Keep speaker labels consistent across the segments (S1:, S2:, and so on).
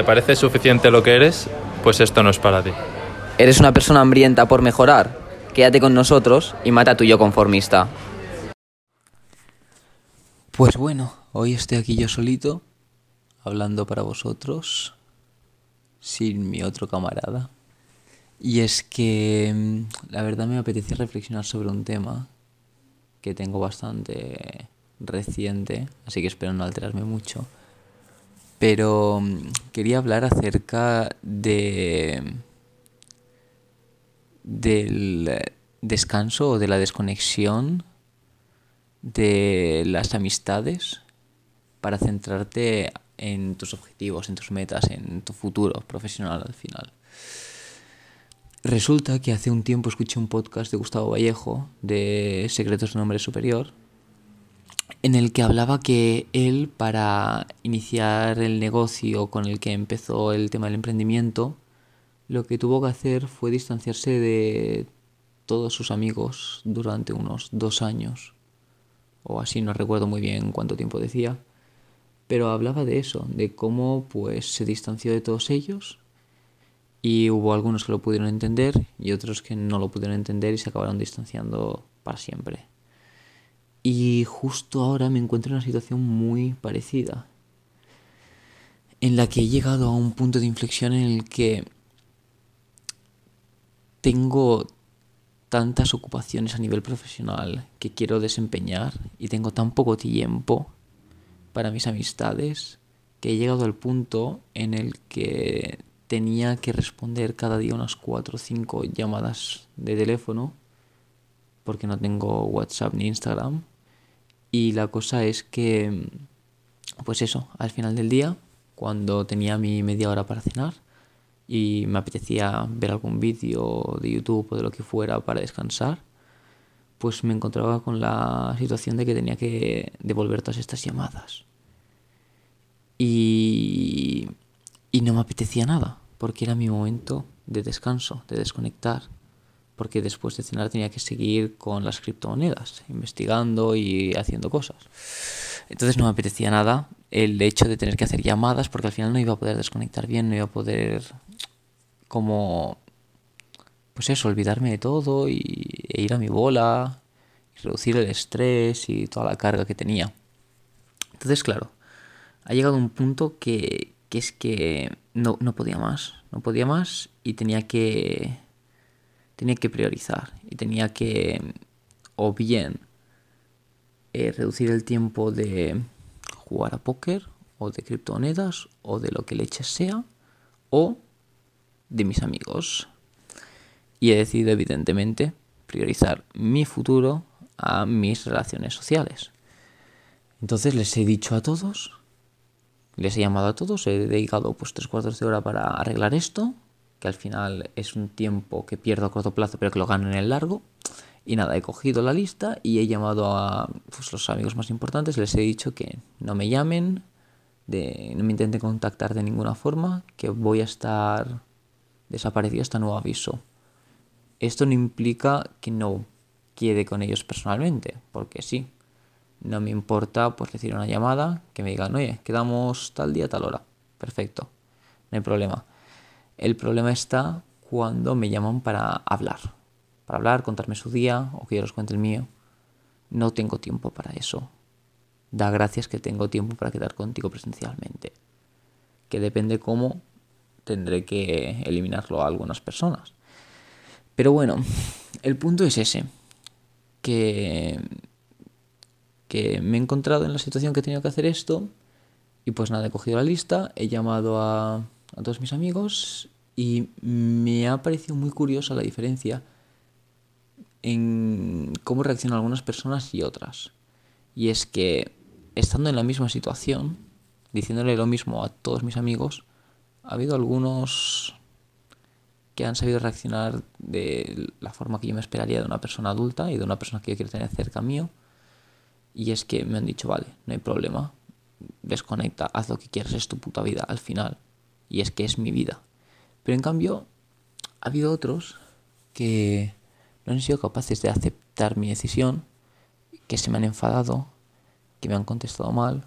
S1: ¿te parece suficiente lo que eres? Pues esto no es para ti.
S2: ¿Eres una persona hambrienta por mejorar? Quédate con nosotros y mata a tu yo conformista.
S3: Pues bueno, hoy estoy aquí yo solito, hablando para vosotros, sin mi otro camarada. Y es que mm, la verdad me apetecía reflexionar sobre un tema que tengo bastante reciente, así que espero no alterarme mucho. Pero mm, quería hablar acerca de del descanso o de la desconexión de las amistades para centrarte en tus objetivos, en tus metas, en tu futuro profesional al final. Resulta que hace un tiempo escuché un podcast de Gustavo Vallejo de Secretos de Nombre Superior en el que hablaba que él para iniciar el negocio con el que empezó el tema del emprendimiento, lo que tuvo que hacer fue distanciarse de todos sus amigos durante unos dos años. O así, no recuerdo muy bien cuánto tiempo decía, pero hablaba de eso, de cómo pues se distanció de todos ellos. Y hubo algunos que lo pudieron entender y otros que no lo pudieron entender y se acabaron distanciando para siempre. Y justo ahora me encuentro en una situación muy parecida, en la que he llegado a un punto de inflexión en el que tengo tantas ocupaciones a nivel profesional que quiero desempeñar y tengo tan poco tiempo para mis amistades que he llegado al punto en el que tenía que responder cada día unas 4 o 5 llamadas de teléfono porque no tengo WhatsApp ni Instagram y la cosa es que pues eso, al final del día cuando tenía mi media hora para cenar y me apetecía ver algún vídeo de YouTube o de lo que fuera para descansar, pues me encontraba con la situación de que tenía que devolver todas estas llamadas. Y, y no me apetecía nada, porque era mi momento de descanso, de desconectar, porque después de cenar tenía que seguir con las criptomonedas, investigando y haciendo cosas. Entonces no me apetecía nada el hecho de tener que hacer llamadas, porque al final no iba a poder desconectar bien, no iba a poder como, pues eso, olvidarme de todo y, e ir a mi bola, y reducir el estrés y toda la carga que tenía. Entonces, claro, ha llegado un punto que, que es que no, no podía más, no podía más y tenía que, tenía que priorizar y tenía que o bien eh, reducir el tiempo de jugar a póker o de criptomonedas o de lo que leche sea o de mis amigos. Y he decidido, evidentemente, priorizar mi futuro a mis relaciones sociales. Entonces les he dicho a todos, les he llamado a todos, he dedicado pues tres cuartos de hora para arreglar esto, que al final es un tiempo que pierdo a corto plazo pero que lo gano en el largo. Y nada, he cogido la lista y he llamado a pues, los amigos más importantes, les he dicho que no me llamen, de, no me intenten contactar de ninguna forma, que voy a estar desapareció este nuevo aviso. Esto no implica que no quede con ellos personalmente, porque sí, no me importa pues decir una llamada que me digan, oye, quedamos tal día, tal hora. Perfecto, no hay problema. El problema está cuando me llaman para hablar, para hablar, contarme su día o que yo les cuente el mío. No tengo tiempo para eso. Da gracias que tengo tiempo para quedar contigo presencialmente. Que depende cómo, tendré que eliminarlo a algunas personas. Pero bueno, el punto es ese, que, que me he encontrado en la situación que he tenido que hacer esto y pues nada, he cogido la lista, he llamado a, a todos mis amigos y me ha parecido muy curiosa la diferencia en cómo reaccionan algunas personas y otras. Y es que estando en la misma situación, diciéndole lo mismo a todos mis amigos, ha habido algunos que han sabido reaccionar de la forma que yo me esperaría de una persona adulta y de una persona que yo quiero tener cerca mío. Y es que me han dicho, vale, no hay problema, desconecta, haz lo que quieras, es tu puta vida al final. Y es que es mi vida. Pero en cambio, ha habido otros que no han sido capaces de aceptar mi decisión, que se me han enfadado, que me han contestado mal.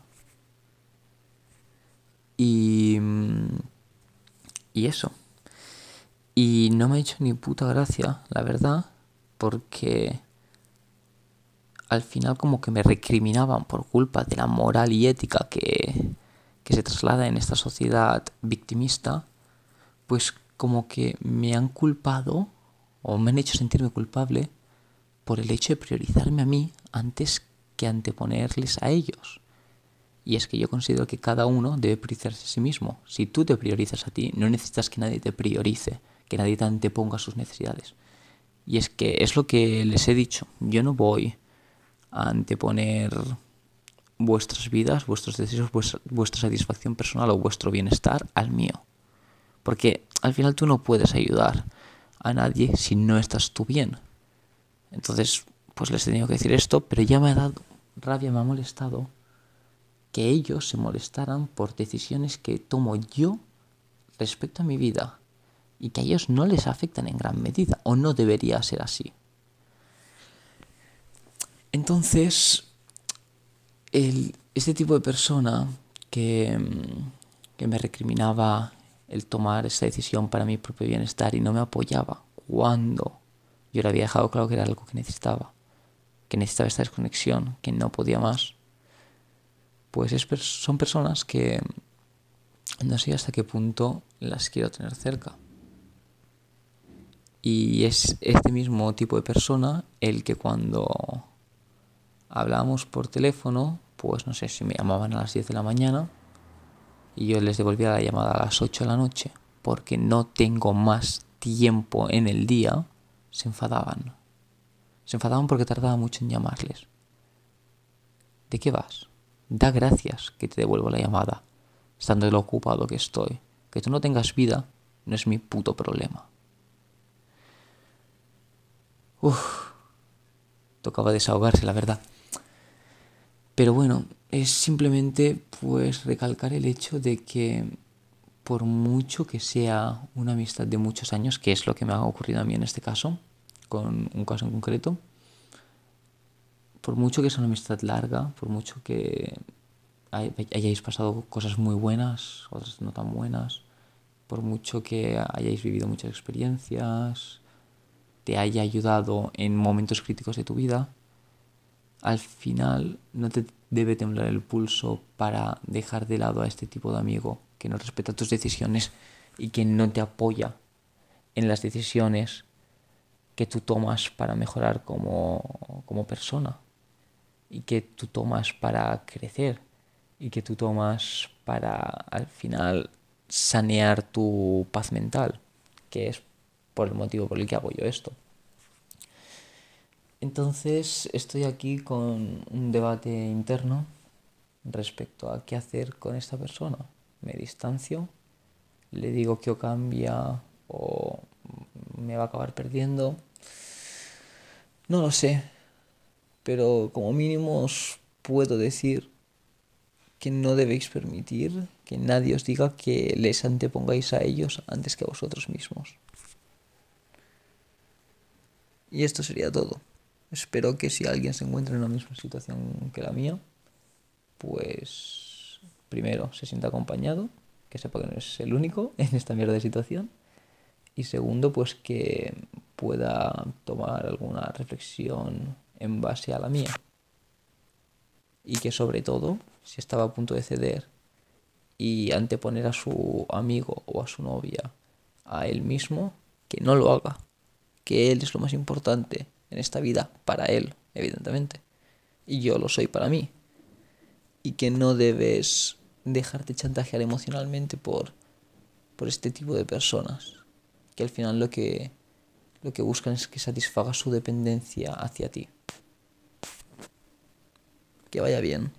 S3: Y mm, Y eso. Y no me ha hecho ni puta gracia, la verdad, porque al final como que me recriminaban por culpa de la moral y ética que, que se traslada en esta sociedad victimista, pues como que me han culpado o me han hecho sentirme culpable por el hecho de priorizarme a mí antes que anteponerles a ellos. Y es que yo considero que cada uno debe priorizarse a sí mismo. Si tú te priorizas a ti, no necesitas que nadie te priorice, que nadie te anteponga sus necesidades. Y es que es lo que les he dicho. Yo no voy a anteponer vuestras vidas, vuestros deseos, vuestra, satisfacción personal o vuestro bienestar al mío. Porque al final tú no puedes ayudar a nadie si no estás tú bien. Entonces, pues les he tenido que decir esto, pero ya me ha dado rabia, me ha molestado que ellos se molestaran por decisiones que tomo yo respecto a mi vida y que a ellos no les afectan en gran medida o no debería ser así. Entonces, el, este tipo de persona que, que me recriminaba el tomar esa decisión para mi propio bienestar y no me apoyaba cuando yo le había dejado claro que era algo que necesitaba, que necesitaba esta desconexión, que no podía más, pues es, son personas que no sé hasta qué punto las quiero tener cerca. Y es este mismo tipo de persona el que cuando hablábamos por teléfono, pues no sé si me llamaban a las 10 de la mañana y yo les devolvía la llamada a las 8 de la noche porque no tengo más tiempo en el día, se enfadaban. Se enfadaban porque tardaba mucho en llamarles. ¿De qué vas? Da gracias que te devuelvo la llamada, estando lo ocupado que estoy. Que tú no tengas vida no es mi puto problema. Uf, tocaba desahogarse, la verdad. Pero bueno, es simplemente pues recalcar el hecho de que por mucho que sea una amistad de muchos años, que es lo que me ha ocurrido a mí en este caso, con un caso en concreto, por mucho que sea una amistad larga, por mucho que hayáis pasado cosas muy buenas, otras no tan buenas, por mucho que hayáis vivido muchas experiencias, te haya ayudado en momentos críticos de tu vida, al final no te debe temblar el pulso para dejar de lado a este tipo de amigo que no respeta tus decisiones y que no te apoya en las decisiones que tú tomas para mejorar como, como persona y que tú tomas para crecer y que tú tomas para al final sanear tu paz mental, que es por el motivo por el que hago yo esto. Entonces estoy aquí con un debate interno respecto a qué hacer con esta persona. Me distancio, le digo que o cambia o me va a acabar perdiendo. No lo sé, pero como mínimo os puedo decir que no debéis permitir que nadie os diga que les antepongáis a ellos antes que a vosotros mismos. Y esto sería todo. Espero que si alguien se encuentra en la misma situación que la mía, pues primero se sienta acompañado, que sepa que no es el único en esta mierda de situación. Y segundo, pues que pueda tomar alguna reflexión en base a la mía. Y que sobre todo, si estaba a punto de ceder y anteponer a su amigo o a su novia a él mismo, que no lo haga. Que él es lo más importante en esta vida para él, evidentemente. Y yo lo soy para mí. Y que no debes dejarte chantajear emocionalmente por, por este tipo de personas. Que al final lo que, lo que buscan es que satisfaga su dependencia hacia ti. Que vaya bien.